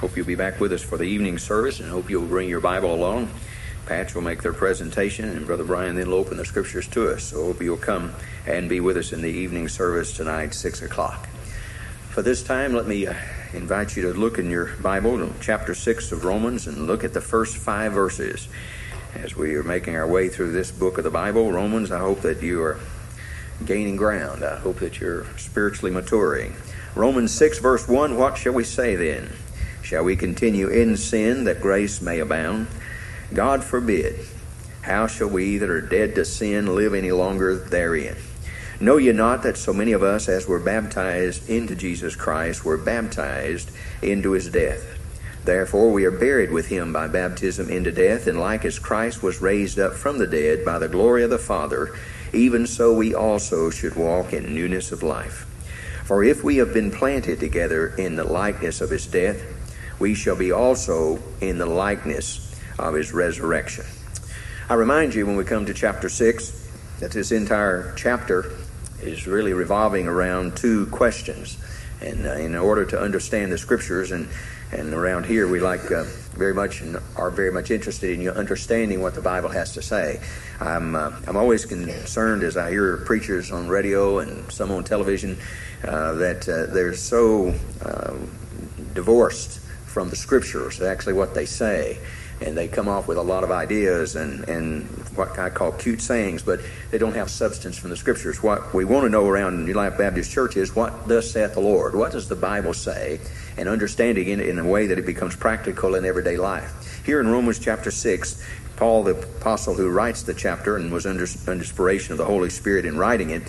Hope you'll be back with us for the evening service and hope you'll bring your Bible along. Patch will make their presentation and Brother Brian then will open the scriptures to us. So hope you'll come and be with us in the evening service tonight, 6 o'clock. For this time, let me uh, invite you to look in your Bible, chapter 6 of Romans, and look at the first five verses. As we are making our way through this book of the Bible, Romans, I hope that you are gaining ground. I hope that you're spiritually maturing. Romans 6, verse 1 What shall we say then? Shall we continue in sin that grace may abound? God forbid. How shall we that are dead to sin live any longer therein? Know ye not that so many of us as were baptized into Jesus Christ were baptized into his death? Therefore we are buried with him by baptism into death, and like as Christ was raised up from the dead by the glory of the Father, even so we also should walk in newness of life. For if we have been planted together in the likeness of his death, we shall be also in the likeness of his resurrection. I remind you when we come to chapter 6 that this entire chapter is really revolving around two questions. And uh, in order to understand the scriptures, and, and around here we like uh, very much and are very much interested in you understanding what the Bible has to say. I'm, uh, I'm always concerned as I hear preachers on radio and some on television uh, that uh, they're so uh, divorced from the scriptures, actually what they say. And they come off with a lot of ideas and, and what I call cute sayings, but they don't have substance from the scriptures. What we want to know around New Life Baptist Church is what thus saith the Lord? What does the Bible say? And understanding it in a way that it becomes practical in everyday life. Here in Romans chapter 6, Paul, the apostle who writes the chapter and was under, under inspiration of the Holy Spirit in writing it,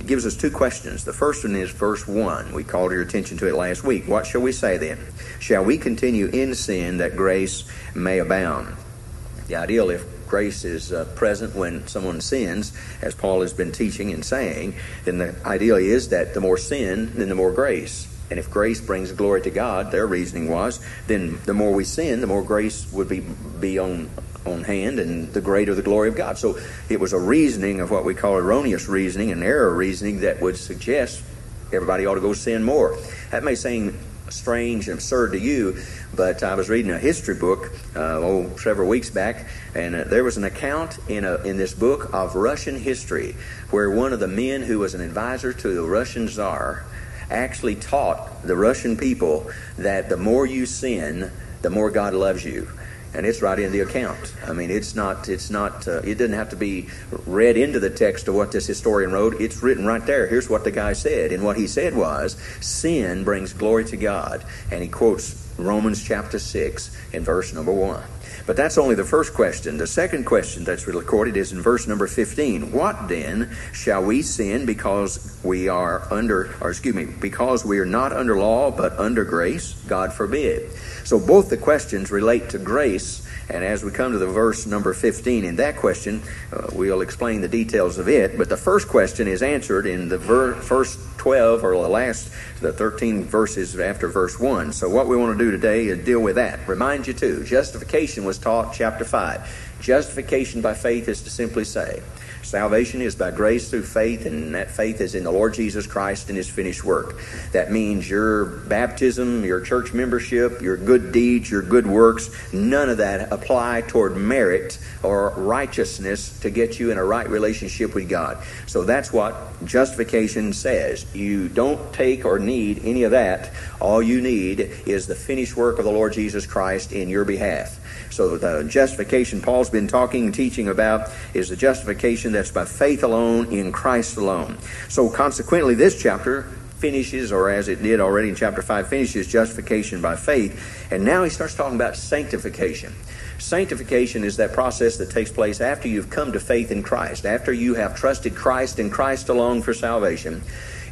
it gives us two questions. The first one is verse 1. We called your attention to it last week. What shall we say then? Shall we continue in sin that grace may abound? The ideal, if grace is uh, present when someone sins, as Paul has been teaching and saying, then the ideal is that the more sin, then the more grace. And if grace brings glory to God, their reasoning was, then the more we sin, the more grace would be, be on, on hand and the greater the glory of God. So it was a reasoning of what we call erroneous reasoning, an error reasoning that would suggest everybody ought to go sin more. That may seem strange and absurd to you, but I was reading a history book uh, oh several weeks back, and uh, there was an account in a, in this book of Russian history where one of the men who was an advisor to the Russian Tsar actually taught the Russian people that the more you sin, the more God loves you and it's right in the account. I mean, it's not, it's not, uh, it doesn't have to be read into the text of what this historian wrote. It's written right there. Here's what the guy said. And what he said was, sin brings glory to God. And he quotes Romans chapter 6 in verse number 1. But that's only the first question. The second question that's recorded is in verse number 15. What then shall we sin because we are under, or excuse me, because we are not under law but under grace? God forbid. So both the questions relate to grace. And as we come to the verse number 15 in that question, uh, we'll explain the details of it. But the first question is answered in the ver- first 12 or the last, the 13 verses after verse 1. So what we want to do today is deal with that. Remind you too, justification was taught chapter 5. Justification by faith is to simply say, Salvation is by grace through faith, and that faith is in the Lord Jesus Christ and His finished work. That means your baptism, your church membership, your good deeds, your good works, none of that apply toward merit or righteousness to get you in a right relationship with God. So that's what justification says. You don't take or need any of that. All you need is the finished work of the Lord Jesus Christ in your behalf. So the justification Paul's been talking and teaching about is the justification that's by faith alone in Christ alone. So consequently, this chapter finishes, or as it did already in chapter 5, finishes justification by faith. And now he starts talking about sanctification. Sanctification is that process that takes place after you've come to faith in Christ, after you have trusted Christ and Christ alone for salvation.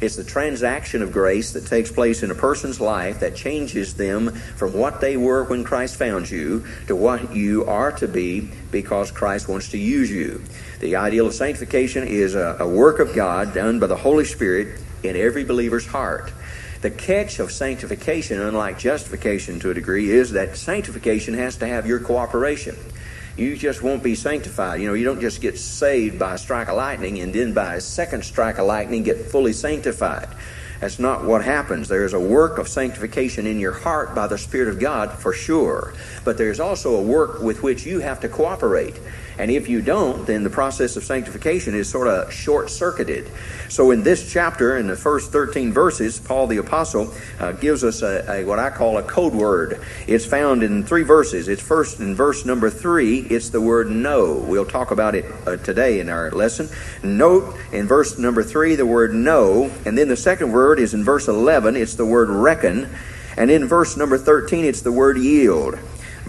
It's the transaction of grace that takes place in a person's life that changes them from what they were when Christ found you to what you are to be because Christ wants to use you. The ideal of sanctification is a, a work of God done by the Holy Spirit in every believer's heart. The catch of sanctification, unlike justification to a degree, is that sanctification has to have your cooperation you just won't be sanctified. You know, you don't just get saved by a strike of lightning and then by a second strike of lightning get fully sanctified. That's not what happens. There's a work of sanctification in your heart by the Spirit of God for sure. But there's also a work with which you have to cooperate. And if you don't, then the process of sanctification is sort of short circuited. So, in this chapter, in the first 13 verses, Paul the Apostle uh, gives us a, a, what I call a code word. It's found in three verses. It's first in verse number three, it's the word know. We'll talk about it uh, today in our lesson. Note in verse number three the word know. And then the second word is in verse 11, it's the word reckon. And in verse number 13, it's the word yield.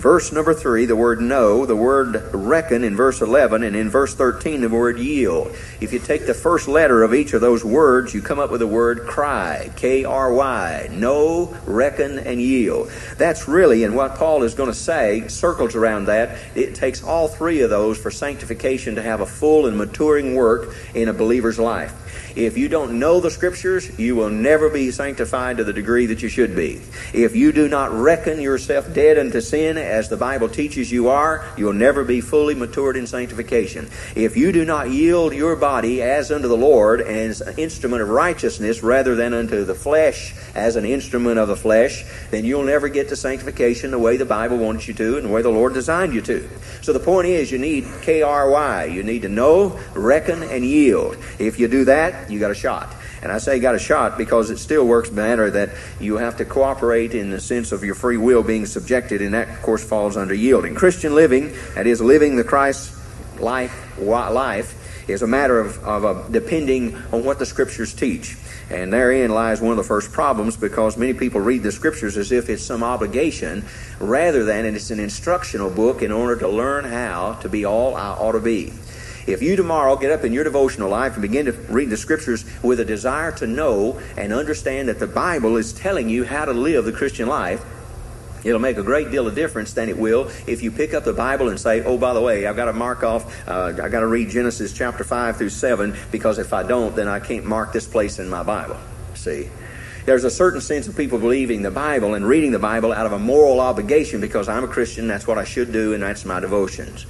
Verse number three, the word know, the word reckon in verse 11, and in verse 13, the word yield. If you take the first letter of each of those words, you come up with the word cry, K R Y, know, reckon, and yield. That's really, and what Paul is going to say circles around that. It takes all three of those for sanctification to have a full and maturing work in a believer's life. If you don't know the Scriptures, you will never be sanctified to the degree that you should be. If you do not reckon yourself dead unto sin, as the Bible teaches you are, you'll never be fully matured in sanctification. If you do not yield your body as unto the Lord as an instrument of righteousness rather than unto the flesh as an instrument of the flesh, then you'll never get to sanctification the way the Bible wants you to and the way the Lord designed you to. So the point is, you need KRY. You need to know, reckon, and yield. If you do that, you got a shot. And I say got a shot because it still works better that you have to cooperate in the sense of your free will being subjected, and that, of course, falls under yielding. Christian living, that is, living the Christ life, life is a matter of, of uh, depending on what the Scriptures teach. And therein lies one of the first problems because many people read the Scriptures as if it's some obligation rather than it's an instructional book in order to learn how to be all I ought to be. If you tomorrow get up in your devotional life and begin to read the scriptures with a desire to know and understand that the Bible is telling you how to live the Christian life, It'll make a great deal of difference than it will if you pick up the Bible and say, oh, by the way, I've got to mark off, uh, I've got to read Genesis chapter 5 through 7 because if I don't, then I can't mark this place in my Bible. See? There's a certain sense of people believing the Bible and reading the Bible out of a moral obligation because I'm a Christian, that's what I should do, and that's my devotions.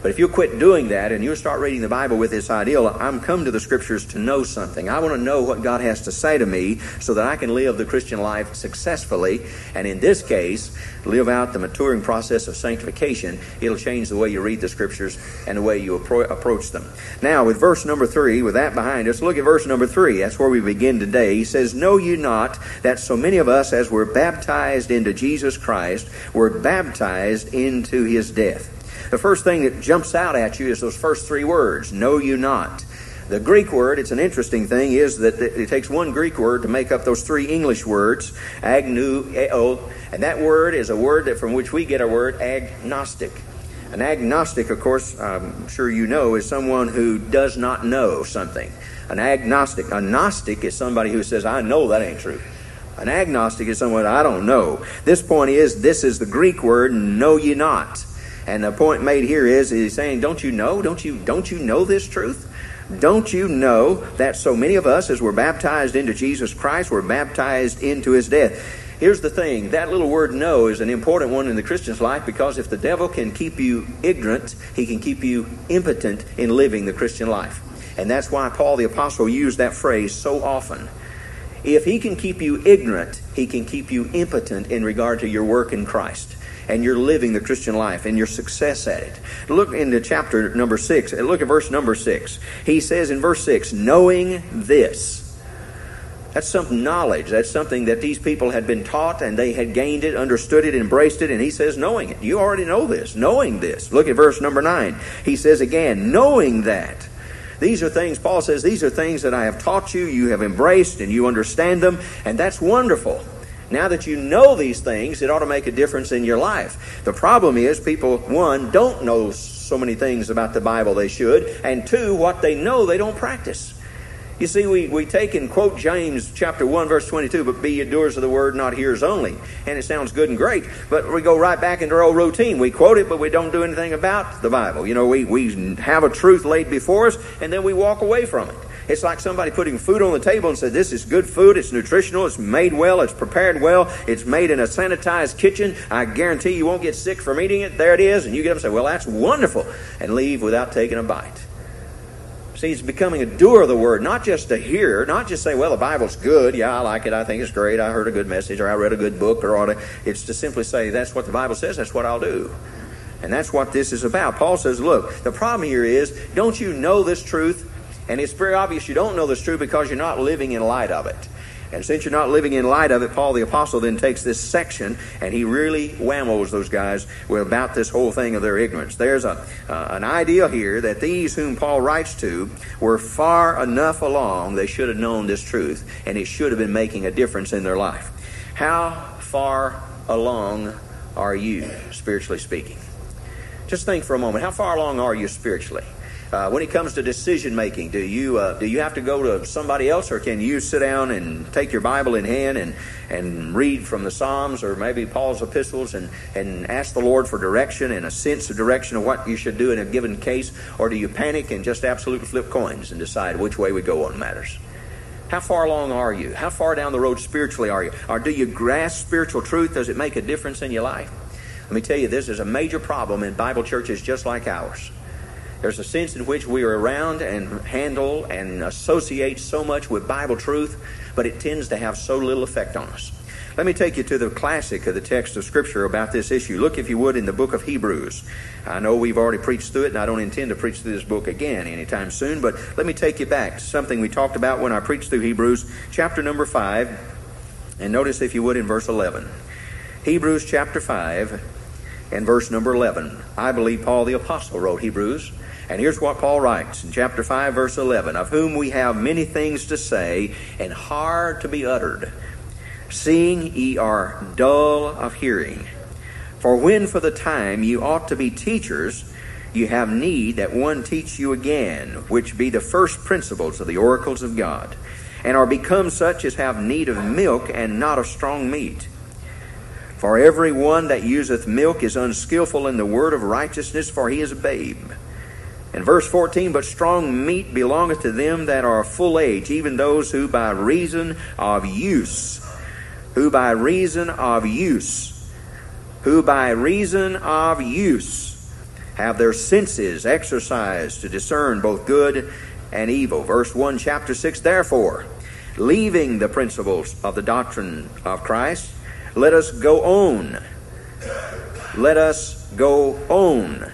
But if you quit doing that and you start reading the Bible with this ideal, I'm come to the Scriptures to know something. I want to know what God has to say to me so that I can live the Christian life successfully. And in this case, live out the maturing process of sanctification. It'll change the way you read the Scriptures and the way you appro- approach them. Now, with verse number three, with that behind us, look at verse number three. That's where we begin today. He says, Know you not that so many of us, as were baptized into Jesus Christ, were baptized into his death? The first thing that jumps out at you is those first three words know you not. The Greek word, it's an interesting thing, is that it takes one Greek word to make up those three English words, agnoeo, and that word is a word that from which we get our word agnostic. An agnostic, of course, I'm sure you know, is someone who does not know something. An agnostic, a gnostic is somebody who says, I know that ain't true. An agnostic is someone I don't know. This point is, this is the Greek word, know ye not. And the point made here is he's saying, Don't you know? Don't you don't you know this truth? Don't you know that so many of us, as we're baptized into Jesus Christ, we're baptized into his death? Here's the thing that little word know is an important one in the Christian's life because if the devil can keep you ignorant, he can keep you impotent in living the Christian life. And that's why Paul the Apostle used that phrase so often. If he can keep you ignorant, he can keep you impotent in regard to your work in Christ and you're living the Christian life and your success at it. Look into chapter number six look at verse number six. He says in verse six, knowing this. That's some knowledge. That's something that these people had been taught and they had gained it, understood it, embraced it, and he says, knowing it. You already know this, knowing this. Look at verse number nine. He says again, knowing that. These are things, Paul says, these are things that I have taught you, you have embraced, and you understand them, and that's wonderful. Now that you know these things, it ought to make a difference in your life. The problem is people, one, don't know so many things about the Bible they should, and two, what they know they don't practice. You see, we, we take and quote James chapter 1, verse 22, but be ye doers of the word, not hearers only. And it sounds good and great, but we go right back into our old routine. We quote it, but we don't do anything about the Bible. You know, we, we have a truth laid before us, and then we walk away from it. It's like somebody putting food on the table and said, This is good food, it's nutritional, it's made well, it's prepared well, it's made in a sanitized kitchen. I guarantee you won't get sick from eating it. There it is. And you get up and say, Well, that's wonderful, and leave without taking a bite. See, it's becoming a doer of the word, not just a hearer, not just say, well, the Bible's good. Yeah, I like it. I think it's great. I heard a good message or I read a good book or ought It's to simply say, that's what the Bible says. That's what I'll do. And that's what this is about. Paul says, look, the problem here is, don't you know this truth? And it's very obvious you don't know this truth because you're not living in light of it. And since you're not living in light of it, Paul the Apostle then takes this section and he really whammos those guys with about this whole thing of their ignorance. There's a, uh, an idea here that these whom Paul writes to were far enough along they should have known this truth and it should have been making a difference in their life. How far along are you, spiritually speaking? Just think for a moment. How far along are you spiritually? Uh, when it comes to decision making, do you uh, do you have to go to somebody else, or can you sit down and take your Bible in hand and and read from the Psalms or maybe Paul's epistles and and ask the Lord for direction and a sense of direction of what you should do in a given case, or do you panic and just absolutely flip coins and decide which way we go on matters? How far along are you? How far down the road spiritually are you? Or do you grasp spiritual truth? Does it make a difference in your life? Let me tell you, this is a major problem in Bible churches just like ours. There's a sense in which we are around and handle and associate so much with Bible truth, but it tends to have so little effect on us. Let me take you to the classic of the text of Scripture about this issue. Look, if you would, in the book of Hebrews. I know we've already preached through it, and I don't intend to preach through this book again anytime soon, but let me take you back to something we talked about when I preached through Hebrews, chapter number 5. And notice, if you would, in verse 11. Hebrews chapter 5 and verse number 11. I believe Paul the Apostle wrote Hebrews. And here's what Paul writes in chapter 5, verse 11 Of whom we have many things to say and hard to be uttered, seeing ye are dull of hearing. For when for the time you ought to be teachers, you have need that one teach you again, which be the first principles of the oracles of God, and are become such as have need of milk and not of strong meat. For every one that useth milk is unskillful in the word of righteousness, for he is a babe. In verse 14, but strong meat belongeth to them that are full age, even those who by reason of use, who by reason of use, who by reason of use have their senses exercised to discern both good and evil. Verse 1, chapter 6, therefore, leaving the principles of the doctrine of Christ, let us go on. Let us go on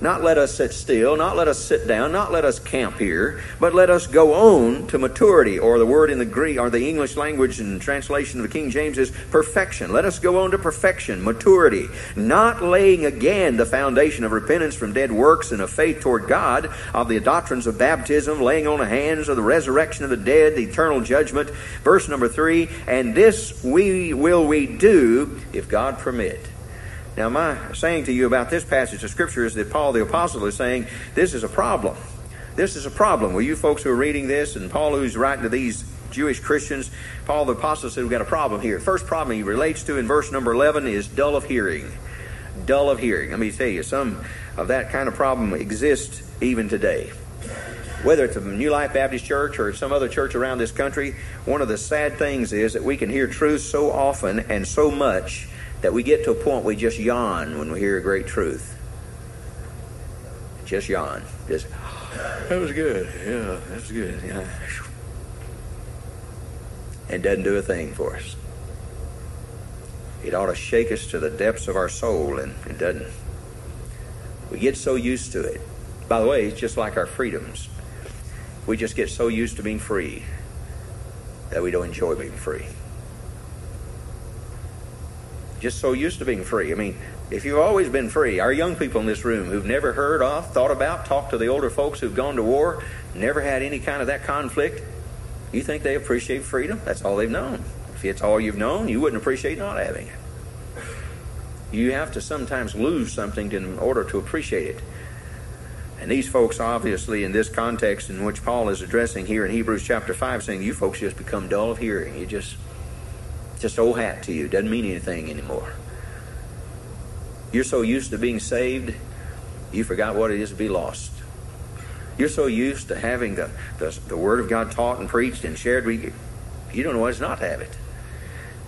not let us sit still, not let us sit down, not let us camp here, but let us go on to maturity, or the word in the Greek or the English language and translation of the King James is perfection. Let us go on to perfection, maturity, not laying again the foundation of repentance from dead works and of faith toward God, of the doctrines of baptism, laying on the hands of the resurrection of the dead, the eternal judgment. Verse number three, and this we will we do if God permit. Now, my saying to you about this passage of Scripture is that Paul the Apostle is saying this is a problem. This is a problem. Well, you folks who are reading this, and Paul who's writing to these Jewish Christians, Paul the Apostle said we've got a problem here. First problem he relates to in verse number 11 is dull of hearing. Dull of hearing. Let me tell you, some of that kind of problem exists even today whether it's a New Life Baptist Church or some other church around this country, one of the sad things is that we can hear truth so often and so much that we get to a point we just yawn when we hear a great truth. Just yawn. Just, that was good. Yeah, that was good. Yeah. And doesn't do a thing for us. It ought to shake us to the depths of our soul, and it doesn't. We get so used to it. By the way, it's just like our freedoms. We just get so used to being free that we don't enjoy being free just so used to being free. I mean, if you've always been free, our young people in this room who've never heard of, thought about, talked to the older folks who've gone to war, never had any kind of that conflict, you think they appreciate freedom? That's all they've known. If it's all you've known, you wouldn't appreciate not having it. You have to sometimes lose something in order to appreciate it. And these folks, obviously, in this context in which Paul is addressing here in Hebrews chapter 5, saying, You folks just become dull of hearing. You just just old hat to you. Doesn't mean anything anymore. You're so used to being saved, you forgot what it is to be lost. You're so used to having the, the, the Word of God taught and preached and shared with you, you don't know what it's not to have it.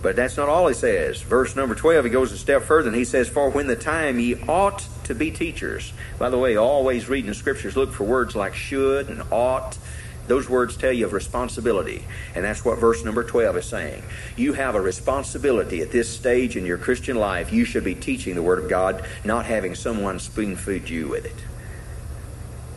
But that's not all he says. Verse number 12, he goes a step further and he says, For when the time ye ought to be teachers. By the way, always reading the scriptures, look for words like should and ought. Those words tell you of responsibility. And that's what verse number 12 is saying. You have a responsibility at this stage in your Christian life. You should be teaching the Word of God, not having someone spoon feed you with it.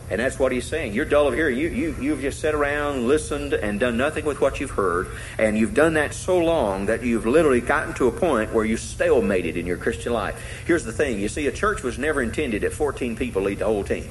And that's what he's saying. You're dull of hearing. You, you, you've just sat around, listened, and done nothing with what you've heard. And you've done that so long that you've literally gotten to a point where you stalemated in your Christian life. Here's the thing you see, a church was never intended that 14 people lead the whole team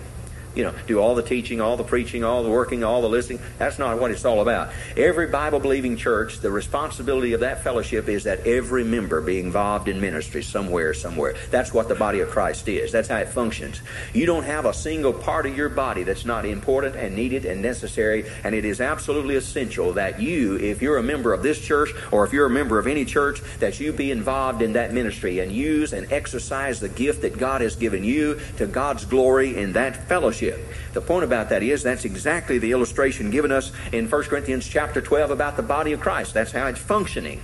you know, do all the teaching, all the preaching, all the working, all the listening. That's not what it's all about. Every Bible believing church, the responsibility of that fellowship is that every member be involved in ministry somewhere, somewhere. That's what the body of Christ is. That's how it functions. You don't have a single part of your body that's not important and needed and necessary, and it is absolutely essential that you, if you're a member of this church or if you're a member of any church, that you be involved in that ministry and use and exercise the gift that God has given you to God's glory in that fellowship the point about that is that's exactly the illustration given us in 1 Corinthians chapter 12 about the body of Christ. That's how it's functioning.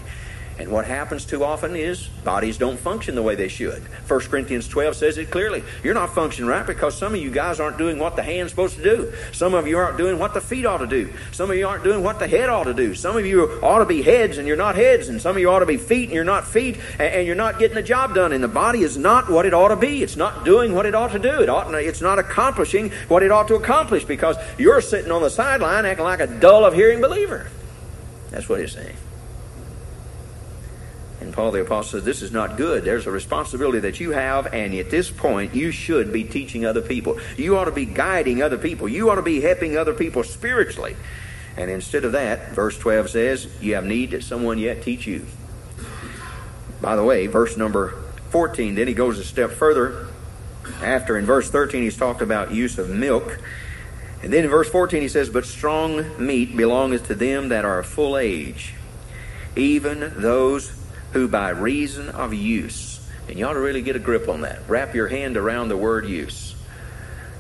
And what happens too often is bodies don't function the way they should. 1 Corinthians 12 says it clearly. You're not functioning right because some of you guys aren't doing what the hand's supposed to do. Some of you aren't doing what the feet ought to do. Some of you aren't doing what the head ought to do. Some of you ought to be heads and you're not heads. And some of you ought to be feet and you're not feet. And you're not getting the job done. And the body is not what it ought to be. It's not doing what it ought to do. It ought, it's not accomplishing what it ought to accomplish because you're sitting on the sideline acting like a dull of hearing believer. That's what he's saying. Paul the Apostle says, This is not good. There's a responsibility that you have, and at this point, you should be teaching other people. You ought to be guiding other people. You ought to be helping other people spiritually. And instead of that, verse 12 says, You have need that someone yet teach you. By the way, verse number 14, then he goes a step further. After in verse 13, he's talked about use of milk. And then in verse 14, he says, But strong meat belongeth to them that are of full age, even those who by reason of use, and you ought to really get a grip on that, wrap your hand around the word use.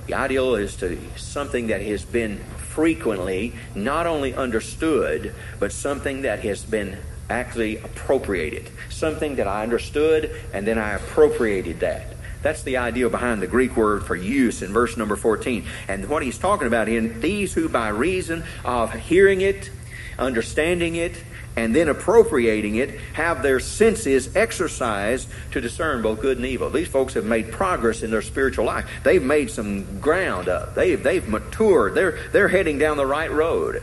The ideal is to something that has been frequently not only understood, but something that has been actually appropriated. Something that I understood and then I appropriated that. That's the idea behind the Greek word for use in verse number 14. And what he's talking about in these who by reason of hearing it, understanding it, and then appropriating it have their senses exercised to discern both good and evil. These folks have made progress in their spiritual life. They've made some ground up. They've, they've matured. They're, they're heading down the right road.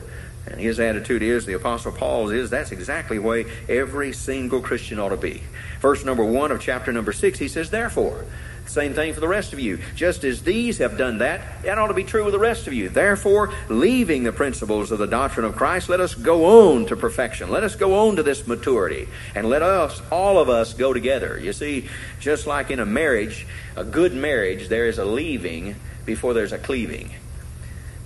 And his attitude is, the Apostle Paul's is, that's exactly the way every single Christian ought to be. Verse number one of chapter number six, he says, Therefore, same thing for the rest of you. Just as these have done that, that ought to be true with the rest of you. Therefore, leaving the principles of the doctrine of Christ, let us go on to perfection. Let us go on to this maturity. And let us, all of us, go together. You see, just like in a marriage, a good marriage, there is a leaving before there's a cleaving.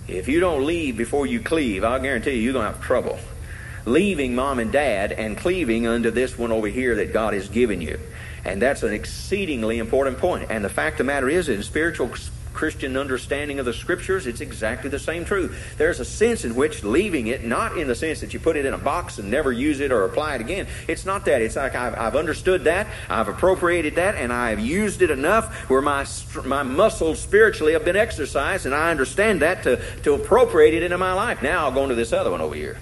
If you don't leave before you cleave, I'll guarantee you, you're going to have trouble. Leaving mom and dad and cleaving unto this one over here that God has given you. And that's an exceedingly important point. And the fact of the matter is, in spiritual Christian understanding of the scriptures, it's exactly the same truth. There's a sense in which leaving it, not in the sense that you put it in a box and never use it or apply it again. It's not that. It's like I've, I've understood that, I've appropriated that, and I've used it enough where my my muscles spiritually have been exercised, and I understand that to to appropriate it into my life. Now I'll go into this other one over here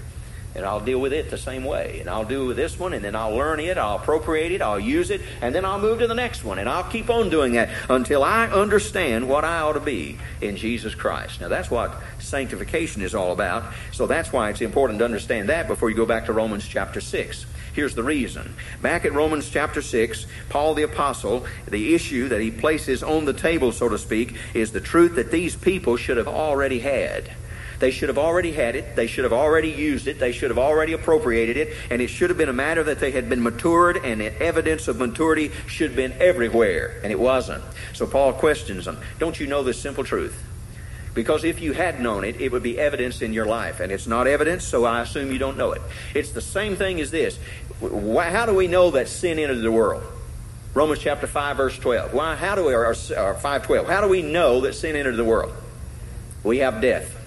and I'll deal with it the same way. And I'll do with this one, and then I'll learn it, I'll appropriate it, I'll use it, and then I'll move to the next one. And I'll keep on doing that until I understand what I ought to be in Jesus Christ. Now, that's what sanctification is all about. So that's why it's important to understand that before you go back to Romans chapter 6. Here's the reason. Back at Romans chapter 6, Paul the Apostle, the issue that he places on the table, so to speak, is the truth that these people should have already had. They should have already had it. They should have already used it. They should have already appropriated it. And it should have been a matter that they had been matured, and evidence of maturity should have been everywhere. And it wasn't. So Paul questions them Don't you know this simple truth? Because if you had known it, it would be evidence in your life. And it's not evidence, so I assume you don't know it. It's the same thing as this. How do we know that sin entered the world? Romans chapter 5, verse 12. Why, how do we, or, or 512, how do we know that sin entered the world? We have death.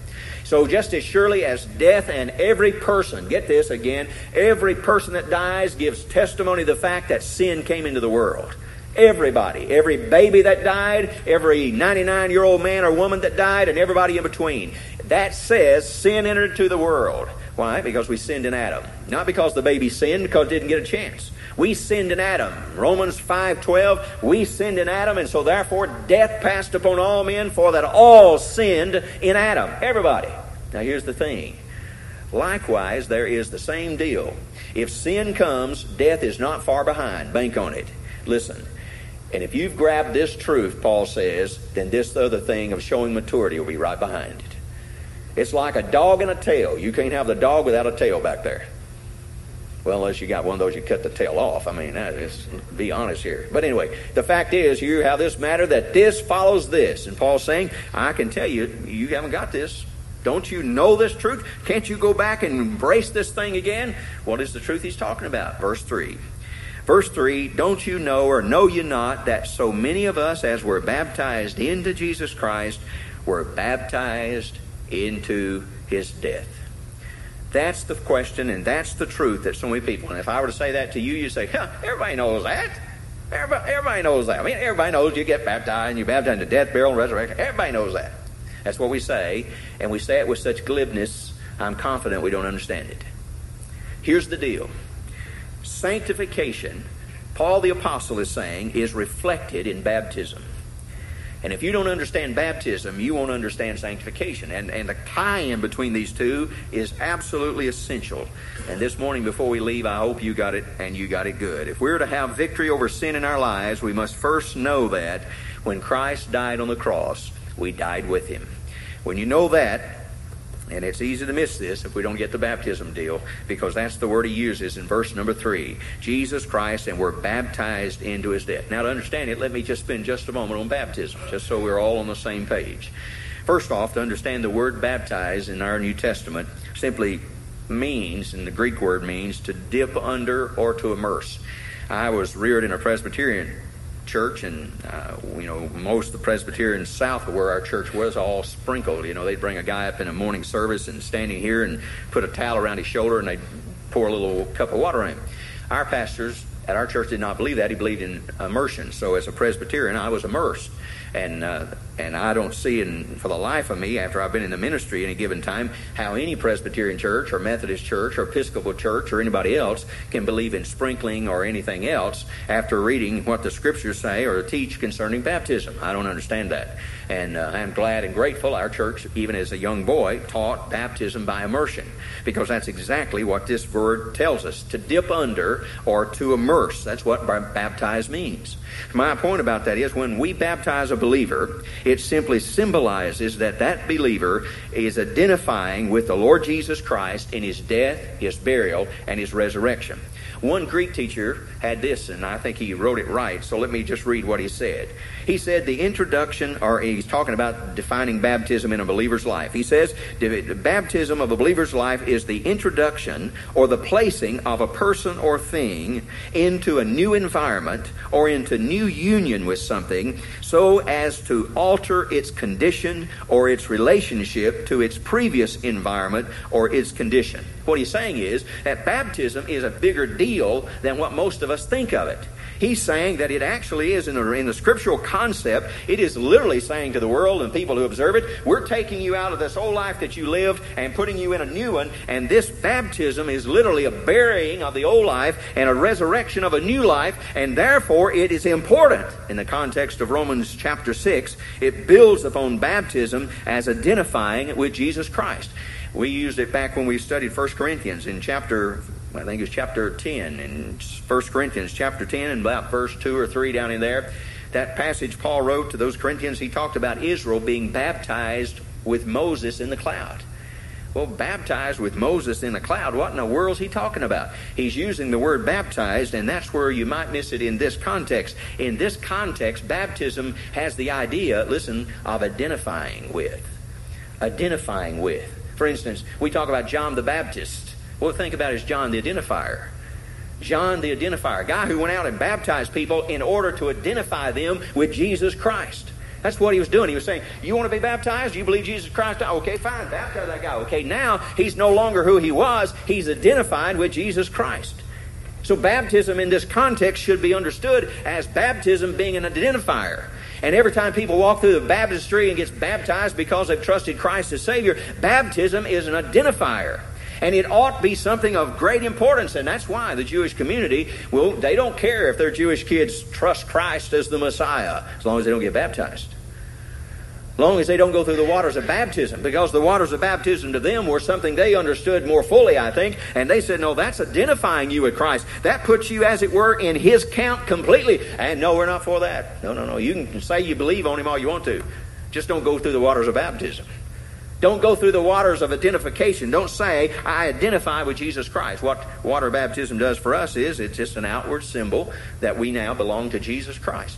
So just as surely as death and every person, get this again, every person that dies gives testimony of the fact that sin came into the world. Everybody. Every baby that died, every 99 year old man or woman that died, and everybody in between. That says sin entered into the world. Why? Because we sinned in Adam. Not because the baby sinned, because it didn't get a chance. We sinned in Adam. Romans 5:12, we sinned in Adam and so therefore death passed upon all men for that all sinned in Adam. Everybody. Now here's the thing. Likewise, there is the same deal. If sin comes, death is not far behind. Bank on it. Listen. And if you've grabbed this truth, Paul says, then this other thing of showing maturity will be right behind it. It's like a dog and a tail. You can't have the dog without a tail back there. Well, unless you got one of those you cut the tail off. I mean, let's be honest here. But anyway, the fact is, you have this matter that this follows this. And Paul's saying, I can tell you, you haven't got this. Don't you know this truth? Can't you go back and embrace this thing again? What is the truth he's talking about? Verse 3. Verse 3 Don't you know, or know you not, that so many of us, as were baptized into Jesus Christ, were baptized into his death? That's the question, and that's the truth that so many people. And if I were to say that to you, you'd say, huh, everybody knows that. Everybody, everybody knows that. I mean, everybody knows you get baptized and you're baptized into death, burial, and resurrection. Everybody knows that. That's what we say, and we say it with such glibness, I'm confident we don't understand it. Here's the deal sanctification, Paul the Apostle is saying, is reflected in baptism. And if you don't understand baptism, you won't understand sanctification. And, and the tie in between these two is absolutely essential. And this morning, before we leave, I hope you got it and you got it good. If we're to have victory over sin in our lives, we must first know that when Christ died on the cross, we died with him. When you know that, and it's easy to miss this if we don't get the baptism deal, because that's the word he uses in verse number three Jesus Christ, and we're baptized into his death. Now, to understand it, let me just spend just a moment on baptism, just so we're all on the same page. First off, to understand the word baptize in our New Testament simply means, and the Greek word means, to dip under or to immerse. I was reared in a Presbyterian church, and uh, you know most of the Presbyterians south of where our church was all sprinkled. You know, they'd bring a guy up in a morning service and standing here and put a towel around his shoulder, and they'd pour a little cup of water on him. Our pastors at our church did not believe that; he believed in immersion. So, as a Presbyterian, I was immersed and uh, and I don't see in for the life of me after I've been in the ministry any given time how any Presbyterian church or Methodist church or Episcopal church or anybody else can believe in sprinkling or anything else after reading what the scriptures say or teach concerning baptism. I don't understand that, and uh, I'm glad and grateful our church, even as a young boy, taught baptism by immersion because that's exactly what this word tells us: to dip under or to immerse. That's what baptize means. My point about that is when we baptize a believer, it simply symbolizes that that believer is identifying with the Lord Jesus Christ in his death, his burial, and his resurrection. One Greek teacher had this, and I think he wrote it right, so let me just read what he said. He said the introduction, or he's talking about defining baptism in a believer's life. He says the baptism of a believer's life is the introduction or the placing of a person or thing into a new environment or into new union with something so as to alter its condition or its relationship to its previous environment or its condition. What he's saying is that baptism is a bigger deal than what most of us think of it. He's saying that it actually is in, a, in the scriptural concept, it is literally saying to the world and people who observe it, we're taking you out of this old life that you lived and putting you in a new one. And this baptism is literally a burying of the old life and a resurrection of a new life. And therefore, it is important in the context of Romans chapter 6. It builds upon baptism as identifying with Jesus Christ. We used it back when we studied 1 Corinthians in chapter I think it's chapter 10 in 1 Corinthians chapter 10 and about verse 2 or 3 down in there. That passage Paul wrote to those Corinthians, he talked about Israel being baptized with Moses in the cloud. Well, baptized with Moses in the cloud, what in the world is he talking about? He's using the word baptized, and that's where you might miss it in this context. In this context, baptism has the idea, listen, of identifying with. Identifying with. For instance, we talk about John the Baptist. What we think about is John the Identifier. John the Identifier, a guy who went out and baptized people in order to identify them with Jesus Christ. That's what he was doing. He was saying, You want to be baptized? You believe Jesus Christ? Okay, fine, baptize that guy. Okay, now he's no longer who he was, he's identified with Jesus Christ. So, baptism in this context should be understood as baptism being an identifier. And every time people walk through the baptistry and gets baptized because they've trusted Christ as Savior, baptism is an identifier. And it ought to be something of great importance. And that's why the Jewish community, well, they don't care if their Jewish kids trust Christ as the Messiah, as long as they don't get baptized long as they don't go through the waters of baptism, because the waters of baptism to them were something they understood more fully, I think, and they said, no, that's identifying you with Christ. That puts you, as it were, in His count completely. And no, we're not for that. No, no, no. You can say you believe on Him all you want to. Just don't go through the waters of baptism. Don't go through the waters of identification. Don't say, I identify with Jesus Christ. What water baptism does for us is it's just an outward symbol that we now belong to Jesus Christ.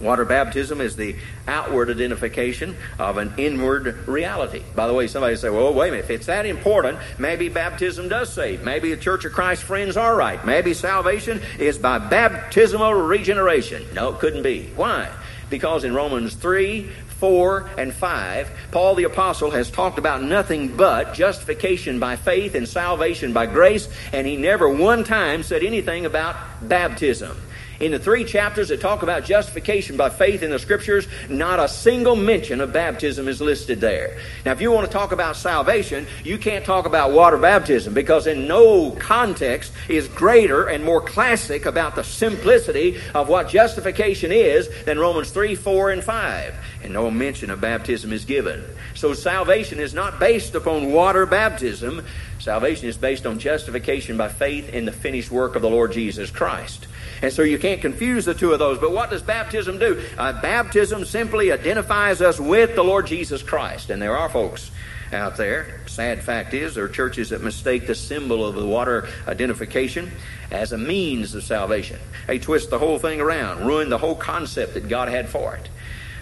Water baptism is the outward identification of an inward reality. By the way, somebody say, well, wait a minute, if it's that important, maybe baptism does save. Maybe the Church of Christ friends are right. Maybe salvation is by baptismal regeneration. No, it couldn't be. Why? Because in Romans 3, 4, and 5, Paul the Apostle has talked about nothing but justification by faith and salvation by grace, and he never one time said anything about baptism. In the three chapters that talk about justification by faith in the Scriptures, not a single mention of baptism is listed there. Now, if you want to talk about salvation, you can't talk about water baptism because in no context is greater and more classic about the simplicity of what justification is than Romans 3, 4, and 5. And no mention of baptism is given. So salvation is not based upon water baptism. Salvation is based on justification by faith in the finished work of the Lord Jesus Christ. And so you can't confuse the two of those. But what does baptism do? Uh, baptism simply identifies us with the Lord Jesus Christ. And there are folks out there. Sad fact is, there are churches that mistake the symbol of the water identification as a means of salvation. They twist the whole thing around, ruin the whole concept that God had for it.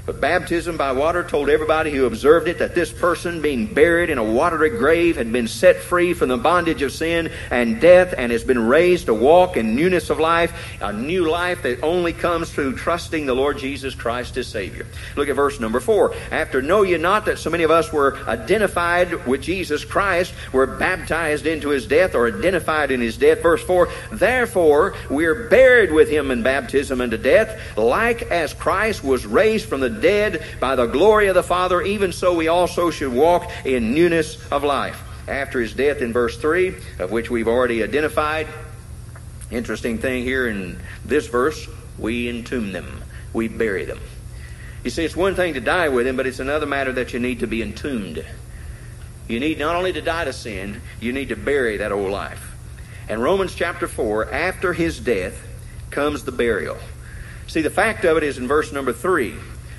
But baptism by water told everybody who observed it that this person, being buried in a watery grave, had been set free from the bondage of sin and death and has been raised to walk in newness of life, a new life that only comes through trusting the Lord Jesus Christ as Savior. Look at verse number four. After know ye not that so many of us were identified with Jesus Christ, were baptized into his death or identified in his death. Verse four. Therefore we are buried with him in baptism unto death, like as Christ was raised from the dead by the glory of the Father, even so we also should walk in newness of life. After his death in verse 3, of which we've already identified, interesting thing here in this verse, we entomb them, we bury them. You see, it's one thing to die with him, but it's another matter that you need to be entombed. You need not only to die to sin, you need to bury that old life. And Romans chapter 4, after his death comes the burial. See, the fact of it is in verse number 3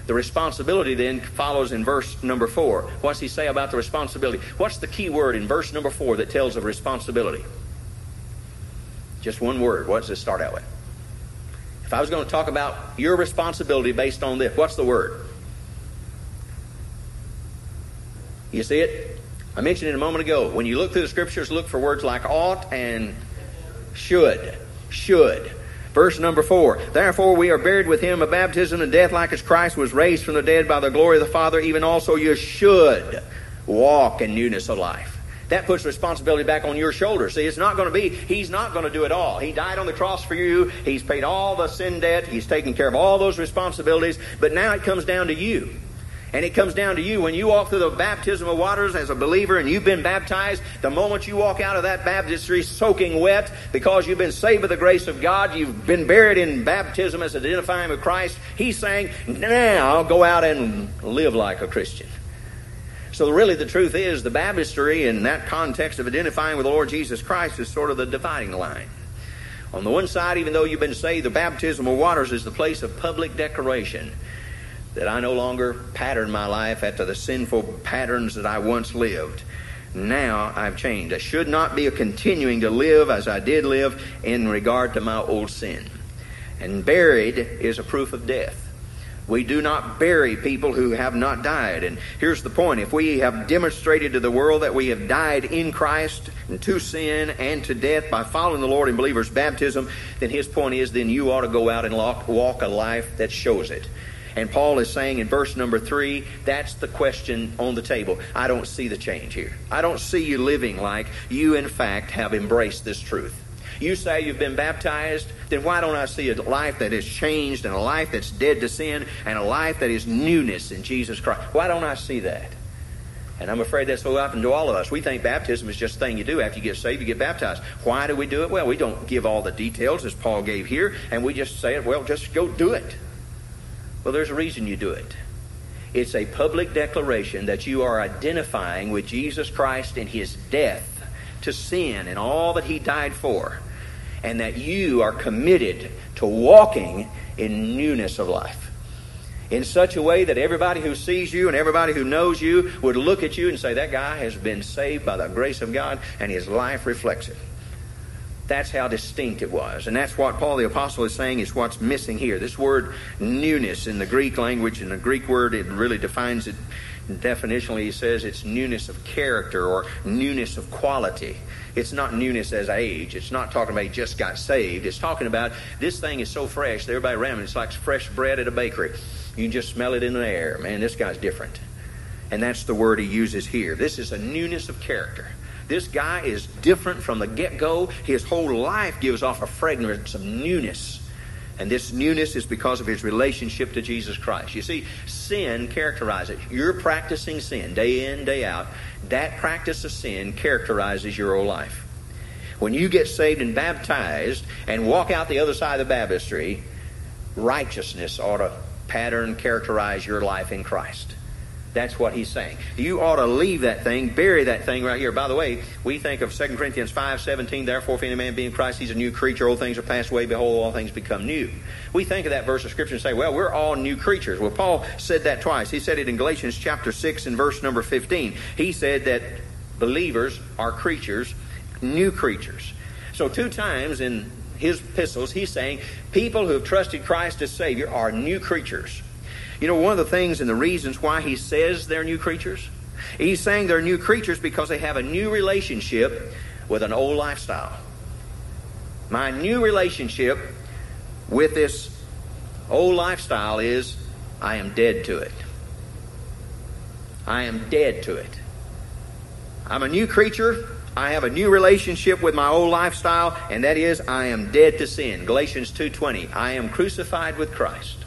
the responsibility then follows in verse number four. What's he say about the responsibility? What's the key word in verse number four that tells of responsibility? Just one word. What does it start out with? If I was going to talk about your responsibility based on this, what's the word? You see it? I mentioned it a moment ago. When you look through the scriptures, look for words like ought and should. Should. Verse number four. Therefore we are buried with him a baptism and death like as Christ was raised from the dead by the glory of the Father, even also you should walk in newness of life. That puts responsibility back on your shoulders. See, it's not going to be, he's not going to do it all. He died on the cross for you. He's paid all the sin debt. He's taken care of all those responsibilities. But now it comes down to you. And it comes down to you. When you walk through the baptism of waters as a believer and you've been baptized, the moment you walk out of that baptistry soaking wet because you've been saved by the grace of God, you've been buried in baptism as identifying with Christ, He's saying, now go out and live like a Christian. So, really, the truth is, the baptistry in that context of identifying with the Lord Jesus Christ is sort of the dividing line. On the one side, even though you've been saved, the baptism of waters is the place of public declaration that I no longer pattern my life after the sinful patterns that I once lived. Now I've changed. I should not be continuing to live as I did live in regard to my old sin. And buried is a proof of death. We do not bury people who have not died. And here's the point if we have demonstrated to the world that we have died in Christ and to sin and to death by following the Lord in believers' baptism, then his point is then you ought to go out and walk a life that shows it. And Paul is saying in verse number three, that's the question on the table. I don't see the change here. I don't see you living like you, in fact, have embraced this truth. You say you've been baptized, then why don't I see a life that is changed and a life that's dead to sin and a life that is newness in Jesus Christ? Why don't I see that? And I'm afraid that's what happened to all of us. We think baptism is just a thing you do. After you get saved, you get baptized. Why do we do it? Well, we don't give all the details as Paul gave here, and we just say, well, just go do it. Well, there's a reason you do it. It's a public declaration that you are identifying with Jesus Christ and his death to sin and all that he died for, and that you are committed to walking in newness of life in such a way that everybody who sees you and everybody who knows you would look at you and say, That guy has been saved by the grace of God, and his life reflects it. That's how distinct it was. And that's what Paul the Apostle is saying is what's missing here. This word newness in the Greek language, in the Greek word, it really defines it definitionally. He says it's newness of character or newness of quality. It's not newness as age. It's not talking about he just got saved. It's talking about this thing is so fresh everybody around him, it's like fresh bread at a bakery. You can just smell it in the air. Man, this guy's different. And that's the word he uses here. This is a newness of character. This guy is different from the get go. His whole life gives off a fragrance of newness. And this newness is because of his relationship to Jesus Christ. You see, sin characterizes. You're practicing sin day in, day out. That practice of sin characterizes your whole life. When you get saved and baptized and walk out the other side of the baptistry, righteousness ought to pattern characterize your life in Christ. That's what he's saying. You ought to leave that thing, bury that thing right here. By the way, we think of 2 Corinthians 5 17, therefore, if any man be in Christ, he's a new creature. Old things are passed away. Behold, all things become new. We think of that verse of Scripture and say, well, we're all new creatures. Well, Paul said that twice. He said it in Galatians chapter 6 and verse number 15. He said that believers are creatures, new creatures. So, two times in his epistles, he's saying people who have trusted Christ as Savior are new creatures. You know, one of the things and the reasons why he says they're new creatures, he's saying they're new creatures because they have a new relationship with an old lifestyle. My new relationship with this old lifestyle is I am dead to it. I am dead to it. I'm a new creature. I have a new relationship with my old lifestyle, and that is I am dead to sin. Galatians 2:20. I am crucified with Christ.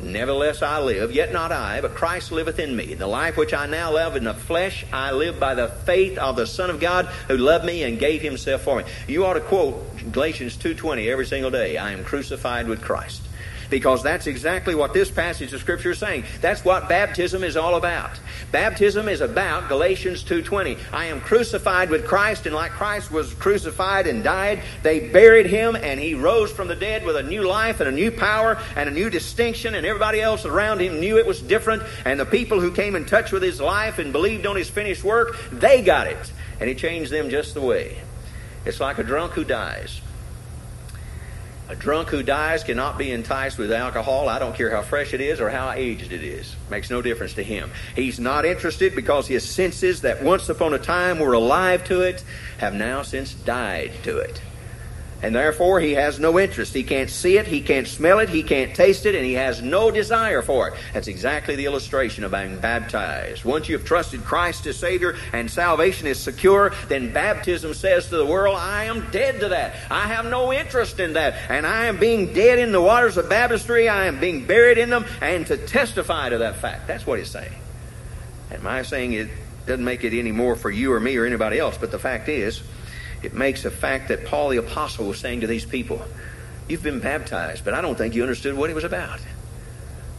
Nevertheless I live, yet not I, but Christ liveth in me. The life which I now live in the flesh, I live by the faith of the Son of God who loved me and gave himself for me. You ought to quote Galatians 2:20 every single day. I am crucified with Christ because that's exactly what this passage of scripture is saying. That's what baptism is all about. Baptism is about Galatians 2:20. I am crucified with Christ and like Christ was crucified and died, they buried him and he rose from the dead with a new life and a new power and a new distinction and everybody else around him knew it was different and the people who came in touch with his life and believed on his finished work, they got it. And he changed them just the way. It's like a drunk who dies. A drunk who dies cannot be enticed with alcohol. I don't care how fresh it is or how aged it is. Makes no difference to him. He's not interested because his senses that once upon a time were alive to it have now since died to it. And therefore, he has no interest. He can't see it, he can't smell it, he can't taste it, and he has no desire for it. That's exactly the illustration of being baptized. Once you've trusted Christ as Savior and salvation is secure, then baptism says to the world, I am dead to that. I have no interest in that. And I am being dead in the waters of baptistry. I am being buried in them, and to testify to that fact. That's what he's saying. And my saying it doesn't make it any more for you or me or anybody else, but the fact is, it makes a fact that Paul the Apostle was saying to these people, You've been baptized, but I don't think you understood what it was about.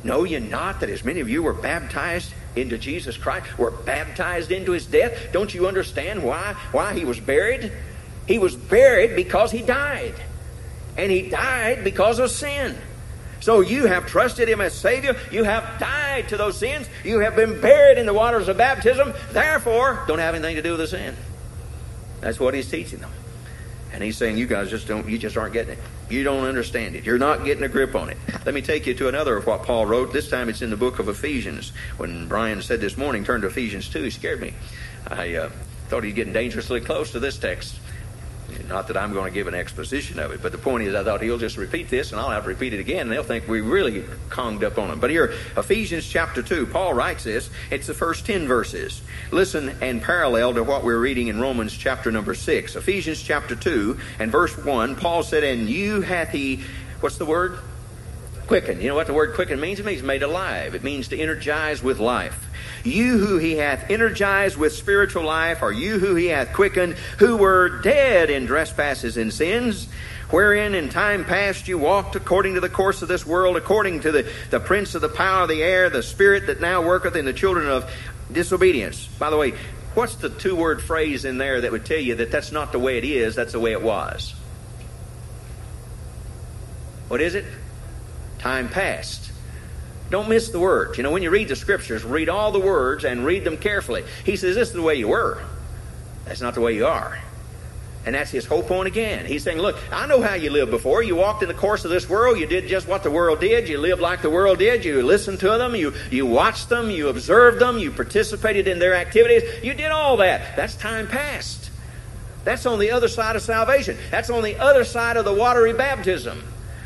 Know ye not that as many of you were baptized into Jesus Christ, were baptized into his death? Don't you understand why, why he was buried? He was buried because he died. And he died because of sin. So you have trusted him as Savior. You have died to those sins. You have been buried in the waters of baptism. Therefore, don't have anything to do with the sin. That's what he's teaching them. And he's saying, you guys just don't, you just aren't getting it. You don't understand it. You're not getting a grip on it. Let me take you to another of what Paul wrote. This time it's in the book of Ephesians. When Brian said this morning, turn to Ephesians 2, he scared me. I uh, thought he'd getting dangerously close to this text. Not that I'm going to give an exposition of it, but the point is, I thought he'll just repeat this, and I'll have to repeat it again, and they'll think we really conged up on him. But here, Ephesians chapter 2, Paul writes this. It's the first 10 verses. Listen and parallel to what we're reading in Romans chapter number 6. Ephesians chapter 2 and verse 1, Paul said, And you hath he, what's the word? Quicken. You know what the word quicken means? It means made alive. It means to energize with life. You who he hath energized with spiritual life, or you who he hath quickened, who were dead in trespasses and sins, wherein in time past you walked according to the course of this world, according to the, the prince of the power of the air, the spirit that now worketh in the children of disobedience. By the way, what's the two word phrase in there that would tell you that that's not the way it is, that's the way it was? What is it? Time past. Don't miss the words. You know, when you read the scriptures, read all the words and read them carefully. He says, This is the way you were. That's not the way you are. And that's his whole point again. He's saying, Look, I know how you lived before. You walked in the course of this world. You did just what the world did. You lived like the world did. You listened to them. You, you watched them. You observed them. You participated in their activities. You did all that. That's time past. That's on the other side of salvation. That's on the other side of the watery baptism.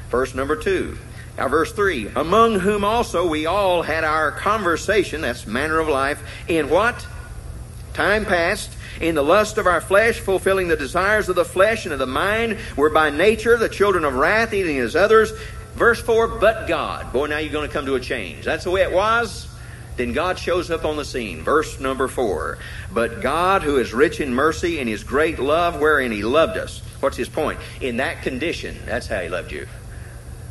Verse number two. Now, verse 3 Among whom also we all had our conversation, that's manner of life, in what? Time past, in the lust of our flesh, fulfilling the desires of the flesh and of the mind, were by nature the children of wrath, eating as others. Verse 4 But God. Boy, now you're going to come to a change. That's the way it was. Then God shows up on the scene. Verse number 4 But God, who is rich in mercy and his great love, wherein he loved us. What's his point? In that condition, that's how he loved you.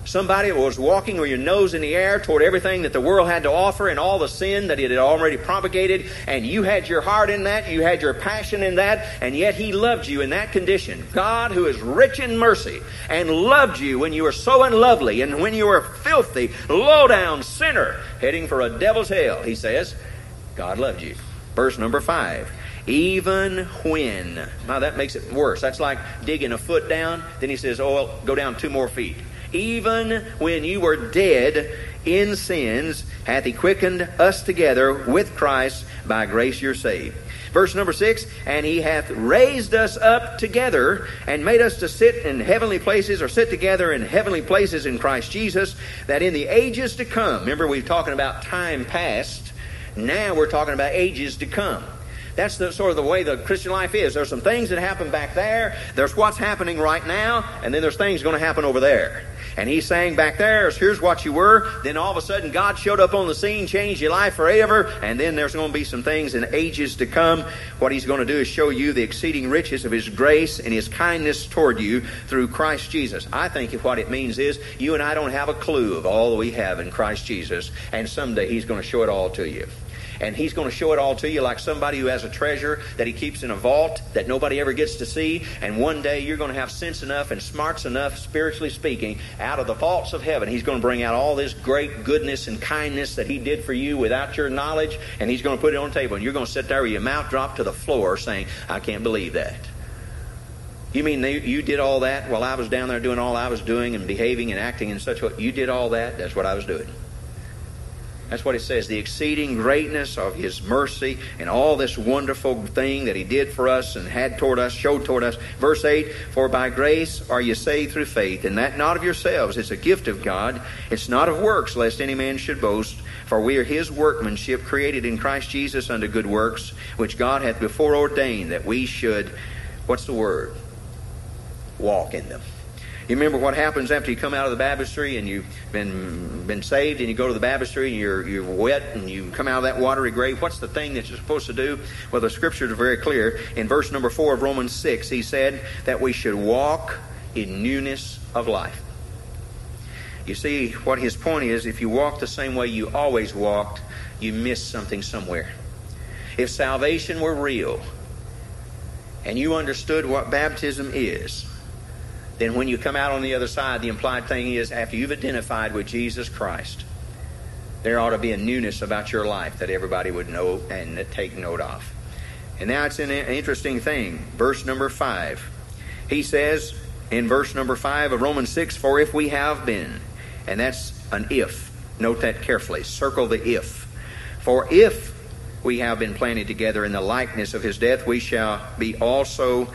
Somebody was walking with your nose in the air toward everything that the world had to offer and all the sin that it had already propagated, and you had your heart in that, you had your passion in that, and yet He loved you in that condition. God, who is rich in mercy, and loved you when you were so unlovely and when you were filthy, low down sinner, heading for a devil's hell, He says, God loved you. Verse number five. Even when. Now that makes it worse. That's like digging a foot down. Then he says, Oh, well, go down two more feet even when you were dead in sins, hath he quickened us together with Christ. By grace you're saved. Verse number six, and he hath raised us up together and made us to sit in heavenly places or sit together in heavenly places in Christ Jesus, that in the ages to come, remember we're talking about time past, now we're talking about ages to come. That's the, sort of the way the Christian life is. There's some things that happen back there, there's what's happening right now, and then there's things going to happen over there. And he's saying back there, here's what you were. Then all of a sudden, God showed up on the scene, changed your life forever. And then there's going to be some things in ages to come. What he's going to do is show you the exceeding riches of his grace and his kindness toward you through Christ Jesus. I think what it means is you and I don't have a clue of all that we have in Christ Jesus. And someday he's going to show it all to you and he's going to show it all to you like somebody who has a treasure that he keeps in a vault that nobody ever gets to see. And one day you're going to have sense enough and smarts enough, spiritually speaking, out of the vaults of heaven. He's going to bring out all this great goodness and kindness that he did for you without your knowledge, and he's going to put it on the table. And you're going to sit there with your mouth dropped to the floor saying, I can't believe that. You mean you did all that while I was down there doing all I was doing and behaving and acting in such a way? You did all that? That's what I was doing. That's what it says the exceeding greatness of His mercy and all this wonderful thing that He did for us and had toward us, showed toward us. Verse 8 For by grace are you saved through faith, and that not of yourselves. It's a gift of God. It's not of works, lest any man should boast. For we are His workmanship, created in Christ Jesus unto good works, which God hath before ordained that we should, what's the word? Walk in them. You remember what happens after you come out of the baptistry and you've been been saved and you go to the baptistry and you're you're wet and you come out of that watery grave. What's the thing that you're supposed to do? Well, the scriptures are very clear. In verse number four of Romans six, he said that we should walk in newness of life. You see, what his point is, if you walk the same way you always walked, you miss something somewhere. If salvation were real and you understood what baptism is, then when you come out on the other side, the implied thing is after you've identified with Jesus Christ, there ought to be a newness about your life that everybody would know and take note of. And now it's an interesting thing. Verse number 5. He says in verse number 5 of Romans 6 For if we have been, and that's an if. Note that carefully. Circle the if. For if we have been planted together in the likeness of his death, we shall be also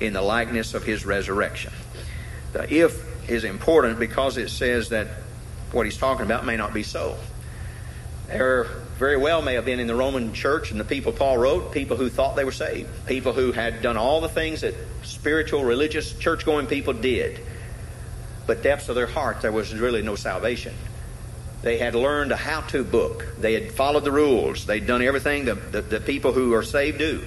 in the likeness of his resurrection. The if is important because it says that what he's talking about may not be so. There very well may have been in the Roman church and the people Paul wrote, people who thought they were saved, people who had done all the things that spiritual, religious, church going people did. But depths of their heart, there was really no salvation. They had learned a how to book, they had followed the rules, they'd done everything the, the, the people who are saved do.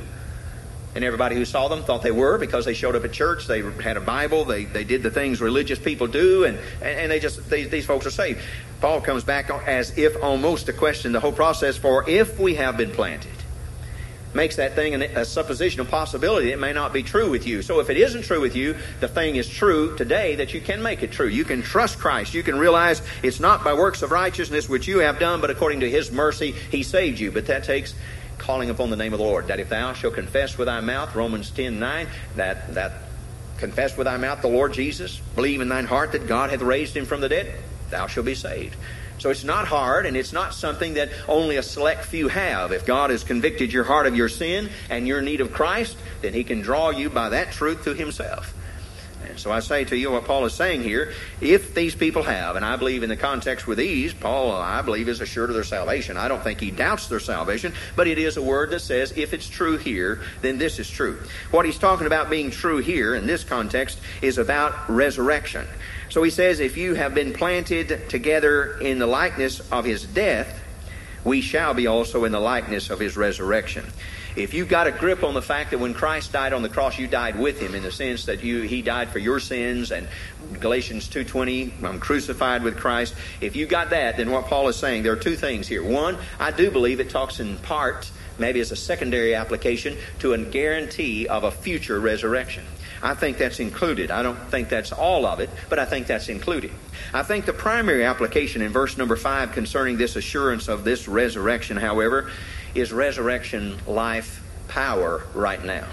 And everybody who saw them thought they were because they showed up at church. They had a Bible. They, they did the things religious people do, and, and they just they, these folks are saved. Paul comes back as if almost to question the whole process. For if we have been planted, makes that thing a supposition, a possibility. It may not be true with you. So if it isn't true with you, the thing is true today that you can make it true. You can trust Christ. You can realize it's not by works of righteousness which you have done, but according to His mercy, He saved you. But that takes calling upon the name of the Lord. That if thou shalt confess with thy mouth, Romans 10 9, that, that confess with thy mouth the Lord Jesus, believe in thine heart that God hath raised him from the dead, thou shalt be saved. So it's not hard, and it's not something that only a select few have. If God has convicted your heart of your sin and your need of Christ, then He can draw you by that truth to Himself. So I say to you what Paul is saying here, if these people have, and I believe in the context with these, Paul, I believe, is assured of their salvation. I don't think he doubts their salvation, but it is a word that says, if it's true here, then this is true. What he's talking about being true here in this context is about resurrection. So he says, if you have been planted together in the likeness of his death, we shall be also in the likeness of his resurrection. If you've got a grip on the fact that when Christ died on the cross, you died with him in the sense that you he died for your sins and Galatians 2.20, I'm crucified with Christ. If you got that, then what Paul is saying, there are two things here. One, I do believe it talks in part, maybe as a secondary application, to a guarantee of a future resurrection. I think that's included. I don't think that's all of it, but I think that's included. I think the primary application in verse number 5 concerning this assurance of this resurrection, however, is resurrection life power right now.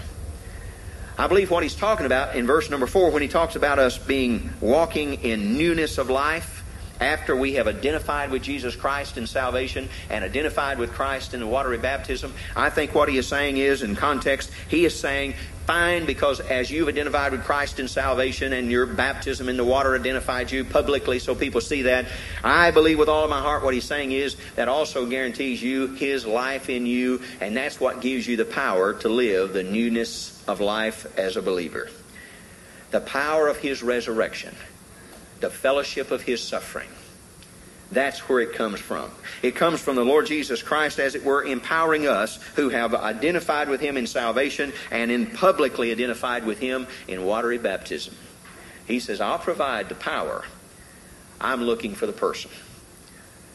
I believe what he's talking about in verse number 4 when he talks about us being walking in newness of life after we have identified with Jesus Christ in salvation and identified with Christ in the watery baptism, I think what he is saying is, in context, he is saying fine because as you've identified with Christ in salvation and your baptism in the water identified you publicly so people see that, I believe with all of my heart what he's saying is that also guarantees you his life in you, and that's what gives you the power to live the newness of life as a believer. The power of his resurrection, the fellowship of his suffering that's where it comes from. It comes from the Lord Jesus Christ, as it were, empowering us who have identified with Him in salvation and in publicly identified with Him in watery baptism. He says, I'll provide the power. I'm looking for the person.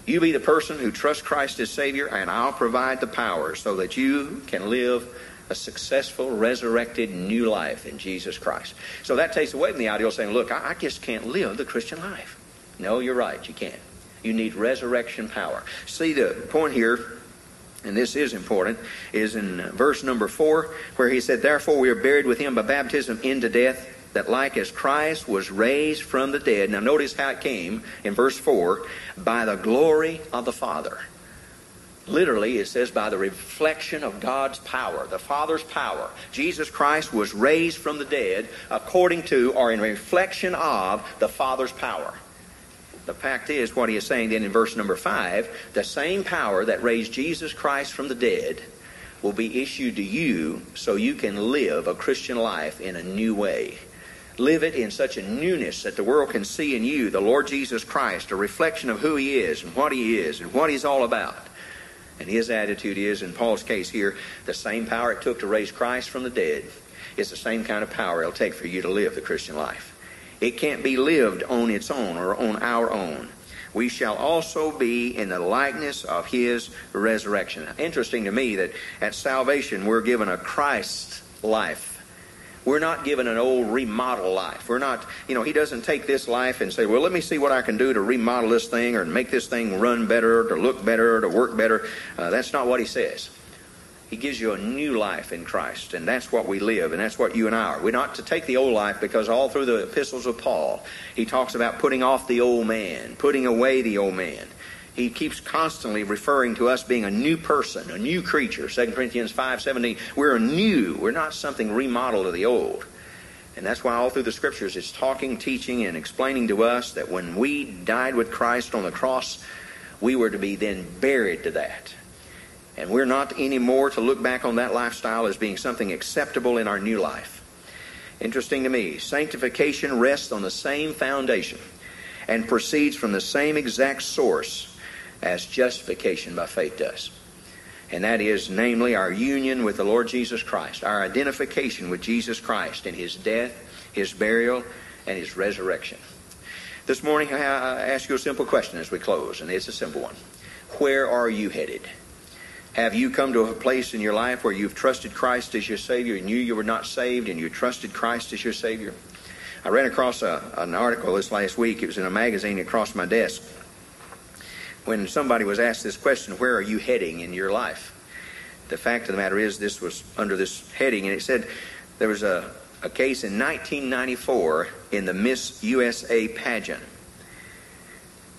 You be the person who trusts Christ as Savior, and I'll provide the power so that you can live a successful, resurrected, new life in Jesus Christ. So that takes away from the idea of saying, look, I, I just can't live the Christian life. No, you're right, you can't. You need resurrection power. See, the point here, and this is important, is in verse number four, where he said, Therefore we are buried with him by baptism into death, that like as Christ was raised from the dead. Now notice how it came in verse 4 by the glory of the Father. Literally, it says by the reflection of God's power, the Father's power. Jesus Christ was raised from the dead according to or in reflection of the Father's power. The fact is, what he is saying then in verse number 5 the same power that raised Jesus Christ from the dead will be issued to you so you can live a Christian life in a new way. Live it in such a newness that the world can see in you the Lord Jesus Christ, a reflection of who he is and what he is and what he's all about. And his attitude is, in Paul's case here, the same power it took to raise Christ from the dead is the same kind of power it'll take for you to live the Christian life. It can't be lived on its own or on our own. We shall also be in the likeness of his resurrection. Interesting to me that at salvation we're given a Christ life. We're not given an old remodel life. We're not, you know, he doesn't take this life and say, well, let me see what I can do to remodel this thing or make this thing run better, to look better, to work better. Uh, that's not what he says. He gives you a new life in Christ, and that's what we live, and that's what you and I are. We're not to take the old life because all through the epistles of Paul, he talks about putting off the old man, putting away the old man. He keeps constantly referring to us being a new person, a new creature. 2 Corinthians 5.17, we're new. We're not something remodeled of the old. And that's why all through the scriptures it's talking, teaching, and explaining to us that when we died with Christ on the cross, we were to be then buried to that. And we're not anymore to look back on that lifestyle as being something acceptable in our new life. Interesting to me, sanctification rests on the same foundation and proceeds from the same exact source as justification by faith does. And that is, namely, our union with the Lord Jesus Christ, our identification with Jesus Christ in His death, His burial, and His resurrection. This morning, I ask you a simple question as we close, and it's a simple one. Where are you headed? Have you come to a place in your life where you've trusted Christ as your Savior and knew you were not saved and you trusted Christ as your Savior? I ran across a, an article this last week. It was in a magazine across my desk. When somebody was asked this question, Where are you heading in your life? The fact of the matter is, this was under this heading, and it said there was a, a case in 1994 in the Miss USA pageant.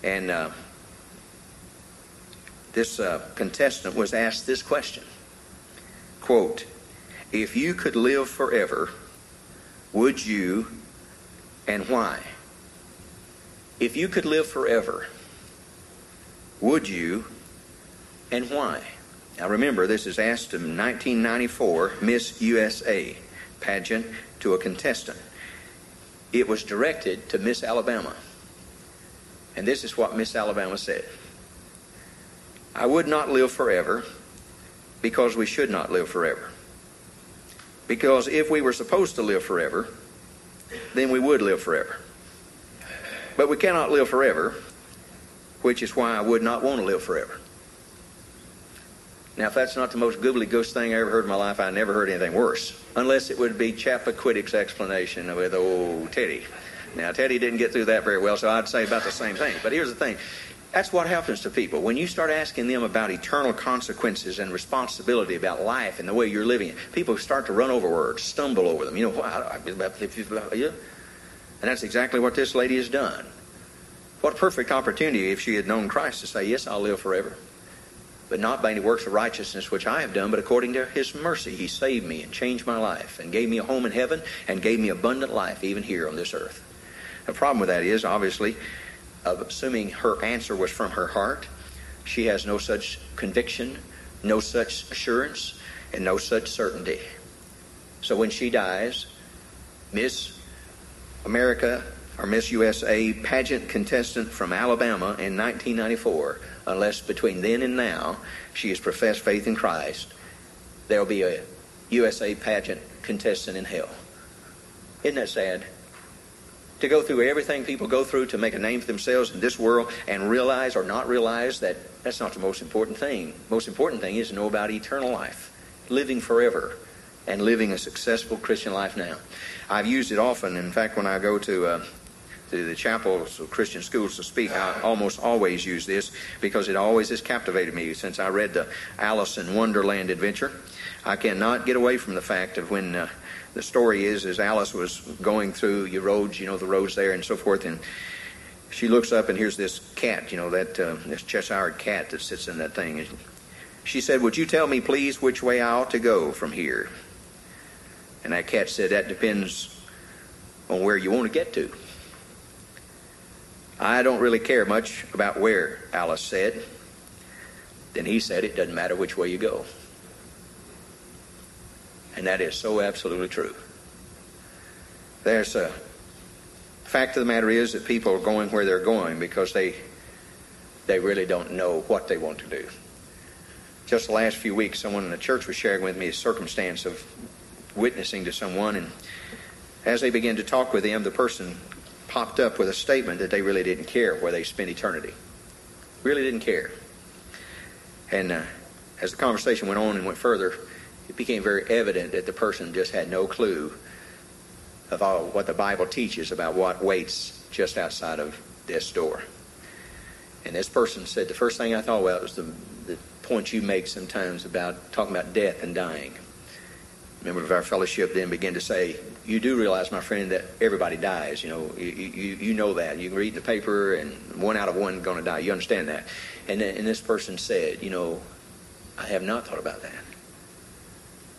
And uh, this uh, contestant was asked this question. Quote if you could live forever would you and why? If you could live forever would you and why? Now remember this is asked in 1994 miss usa pageant to a contestant. It was directed to miss alabama. And this is what miss alabama said I would not live forever because we should not live forever. Because if we were supposed to live forever, then we would live forever. But we cannot live forever, which is why I would not want to live forever. Now, if that's not the most googly goose thing I ever heard in my life, I never heard anything worse. Unless it would be Chappaquiddick's explanation with old Teddy. Now, Teddy didn't get through that very well, so I'd say about the same thing. But here's the thing that's what happens to people. When you start asking them about eternal consequences and responsibility about life and the way you're living people start to run over words, stumble over them. You know, and that's exactly what this lady has done. What a perfect opportunity if she had known Christ to say, Yes, I'll live forever. But not by any works of righteousness which I have done, but according to His mercy. He saved me and changed my life and gave me a home in heaven and gave me abundant life even here on this earth. The problem with that is, obviously, assuming her answer was from her heart. She has no such conviction, no such assurance, and no such certainty. So when she dies, Miss America or Miss USA pageant contestant from Alabama in 1994, unless between then and now she has professed faith in Christ, there will be a USA pageant contestant in hell. Isn't that sad? To go through everything people go through to make a name for themselves in this world and realize or not realize that that's not the most important thing. Most important thing is to know about eternal life, living forever, and living a successful Christian life now. I've used it often. In fact, when I go to uh, to the chapels of Christian schools to speak, I almost always use this because it always has captivated me since I read the Alice in Wonderland adventure. I cannot get away from the fact of when uh, the story is, is Alice was going through your roads, you know, the roads there and so forth, and she looks up and here's this cat, you know, that uh, this Cheshire cat that sits in that thing. And she said, "Would you tell me, please, which way I ought to go from here?" And that cat said, "That depends on where you want to get to." I don't really care much about where Alice said. Then he said, "It doesn't matter which way you go." And that is so absolutely true. There's a fact of the matter is that people are going where they're going because they they really don't know what they want to do. Just the last few weeks, someone in the church was sharing with me a circumstance of witnessing to someone, and as they began to talk with them, the person popped up with a statement that they really didn't care where they spent eternity. Really didn't care. And uh, as the conversation went on and went further, it became very evident that the person just had no clue of all what the Bible teaches about what waits just outside of this door. And this person said, the first thing I thought about was the, the point you make sometimes about talking about death and dying. A Member of our fellowship then began to say, you do realize, my friend, that everybody dies. You know, you, you, you know that. You can read the paper, and one out of one going to die. You understand that. And, and this person said, you know, I have not thought about that.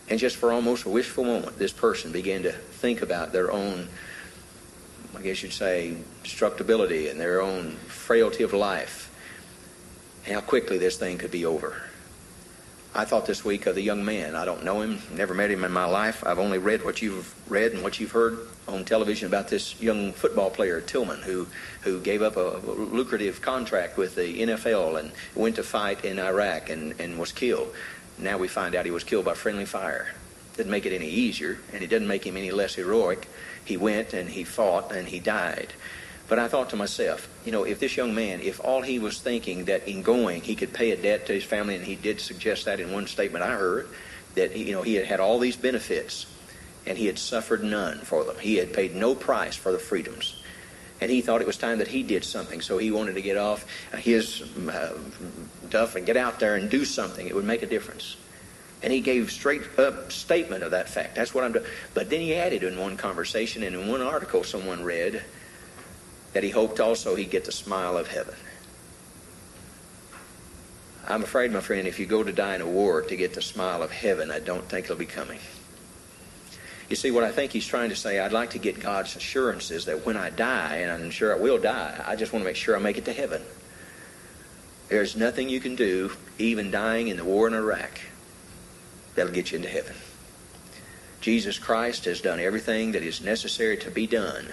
And just for almost a wishful moment, this person began to think about their own, I guess you'd say, destructibility and their own frailty of life, how quickly this thing could be over. I thought this week of the young man. I don't know him, never met him in my life. I've only read what you've read and what you've heard on television about this young football player, Tillman, who, who gave up a lucrative contract with the NFL and went to fight in Iraq and, and was killed. Now we find out he was killed by friendly fire. Didn't make it any easier, and it didn't make him any less heroic. He went and he fought and he died. But I thought to myself, you know, if this young man, if all he was thinking that in going he could pay a debt to his family, and he did suggest that in one statement I heard, that you know he had had all these benefits, and he had suffered none for them. He had paid no price for the freedoms, and he thought it was time that he did something. So he wanted to get off his uh, duff and get out there and do something. It would make a difference. And he gave straight up statement of that fact. That's what I'm doing. But then he added in one conversation and in one article someone read that he hoped also he'd get the smile of heaven. I'm afraid, my friend, if you go to die in a war to get the smile of heaven, I don't think it'll be coming. You see, what I think he's trying to say, I'd like to get God's assurances that when I die, and I'm sure I will die, I just want to make sure I make it to heaven. There's nothing you can do, even dying in the war in Iraq, that'll get you into heaven. Jesus Christ has done everything that is necessary to be done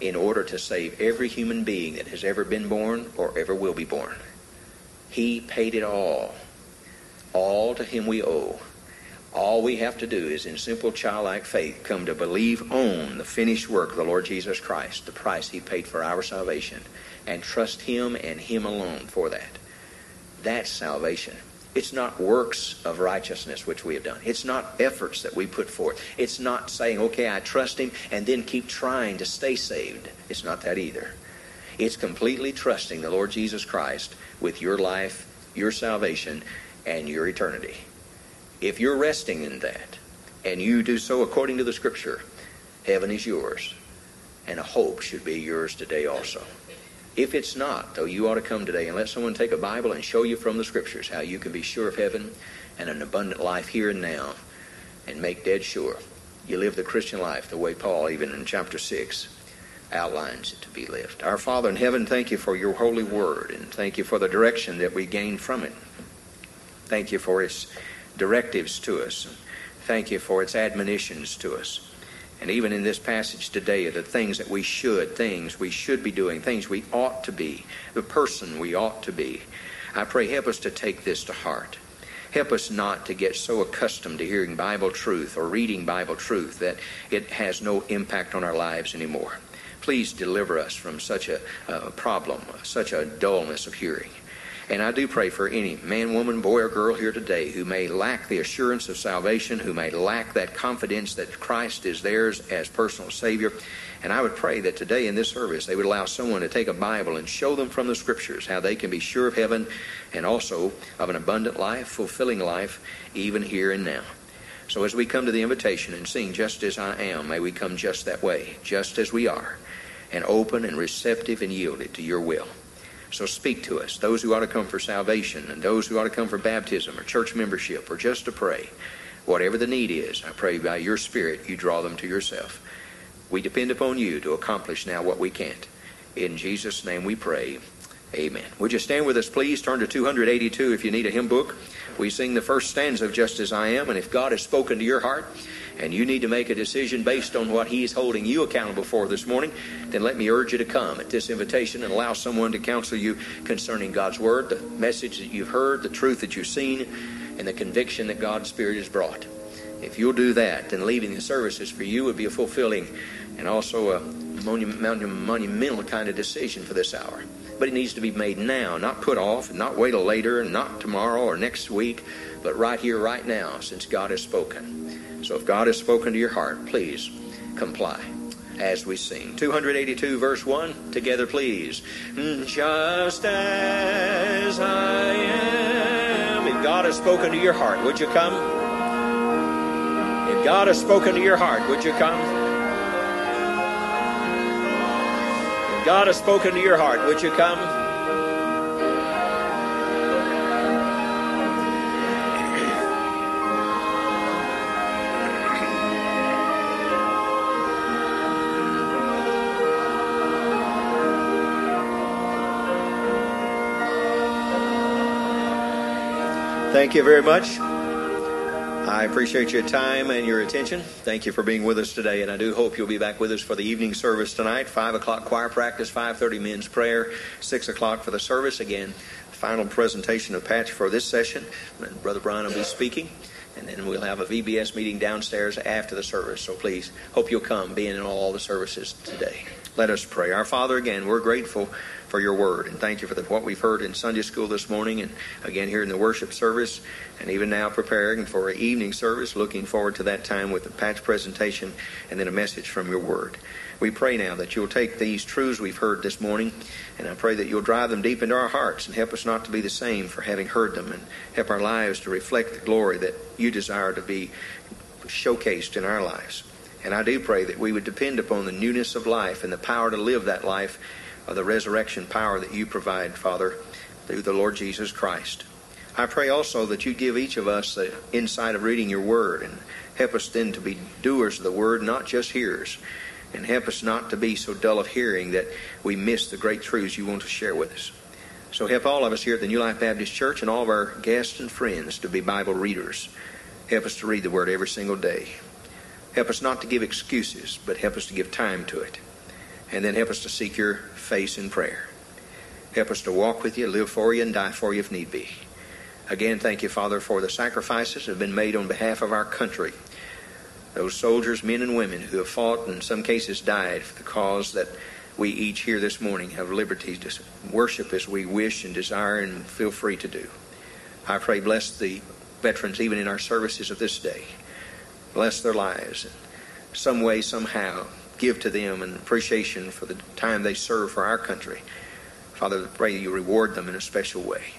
in order to save every human being that has ever been born or ever will be born. He paid it all. All to Him we owe. All we have to do is, in simple childlike faith, come to believe on the finished work of the Lord Jesus Christ, the price He paid for our salvation, and trust Him and Him alone for that. That's salvation. It's not works of righteousness which we have done. It's not efforts that we put forth. It's not saying, okay, I trust Him and then keep trying to stay saved. It's not that either. It's completely trusting the Lord Jesus Christ with your life, your salvation, and your eternity. If you're resting in that, and you do so according to the Scripture, heaven is yours, and a hope should be yours today also. If it's not, though, you ought to come today and let someone take a Bible and show you from the Scriptures how you can be sure of heaven and an abundant life here and now and make dead sure. You live the Christian life the way Paul, even in chapter 6, outlines it to be lived. Our Father in heaven, thank you for your holy word and thank you for the direction that we gain from it. Thank you for its directives to us. Thank you for its admonitions to us. And even in this passage today, the things that we should, things we should be doing, things we ought to be, the person we ought to be. I pray, help us to take this to heart. Help us not to get so accustomed to hearing Bible truth or reading Bible truth that it has no impact on our lives anymore. Please deliver us from such a, a problem, such a dullness of hearing. And I do pray for any man, woman, boy, or girl here today who may lack the assurance of salvation, who may lack that confidence that Christ is theirs as personal Savior. And I would pray that today in this service they would allow someone to take a Bible and show them from the Scriptures how they can be sure of heaven and also of an abundant life, fulfilling life, even here and now. So as we come to the invitation and sing just as I am, may we come just that way, just as we are, and open and receptive and yielded to your will. So speak to us, those who ought to come for salvation and those who ought to come for baptism or church membership or just to pray. Whatever the need is, I pray by your Spirit you draw them to yourself. We depend upon you to accomplish now what we can't. In Jesus' name we pray. Amen. Would you stand with us, please? Turn to 282 if you need a hymn book. We sing the first stanza of Just As I Am, and if God has spoken to your heart, and you need to make a decision based on what He's holding you accountable for this morning, then let me urge you to come at this invitation and allow someone to counsel you concerning God's Word, the message that you've heard, the truth that you've seen, and the conviction that God's Spirit has brought. If you'll do that, then leaving the services for you would be a fulfilling and also a monumental kind of decision for this hour. But it needs to be made now, not put off, not wait till later, not tomorrow or next week, but right here, right now, since God has spoken. So if God has spoken to your heart, please comply as we sing. 282 verse 1, together please. Just as I am. If God has spoken to your heart, would you come? If God has spoken to your heart, would you come? If God has spoken to your heart, would you come? Thank you very much. I appreciate your time and your attention. Thank you for being with us today, and I do hope you'll be back with us for the evening service tonight. Five o'clock choir practice, five thirty men's prayer, six o'clock for the service. Again, final presentation of Patch for this session. Brother Brian will be speaking, and then we'll have a VBS meeting downstairs after the service. So please, hope you'll come, being in all the services today. Let us pray. Our Father, again, we're grateful for your word. And thank you for the, what we've heard in Sunday school this morning and again here in the worship service and even now preparing for evening service. Looking forward to that time with the patch presentation and then a message from your word. We pray now that you'll take these truths we've heard this morning and I pray that you'll drive them deep into our hearts and help us not to be the same for having heard them and help our lives to reflect the glory that you desire to be showcased in our lives. And I do pray that we would depend upon the newness of life and the power to live that life of the resurrection power that you provide, Father, through the Lord Jesus Christ. I pray also that you give each of us the insight of reading your word and help us then to be doers of the word, not just hearers. And help us not to be so dull of hearing that we miss the great truths you want to share with us. So help all of us here at the New Life Baptist Church and all of our guests and friends to be Bible readers. Help us to read the Word every single day. Help us not to give excuses, but help us to give time to it. And then help us to seek your face in prayer. Help us to walk with you, live for you, and die for you if need be. Again, thank you, Father, for the sacrifices that have been made on behalf of our country. Those soldiers, men and women who have fought and in some cases died for the cause that we each here this morning have liberty to worship as we wish and desire and feel free to do. I pray, bless the veterans even in our services of this day. Bless their lives some way, somehow give to them an appreciation for the time they serve for our country. Father, I pray you reward them in a special way.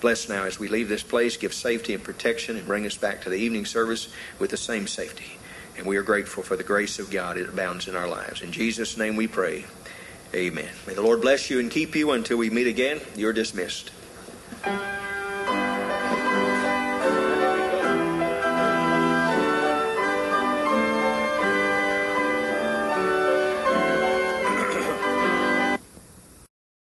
Bless now as we leave this place, give safety and protection, and bring us back to the evening service with the same safety. And we are grateful for the grace of God that abounds in our lives. In Jesus' name we pray. Amen. May the Lord bless you and keep you until we meet again. You're dismissed.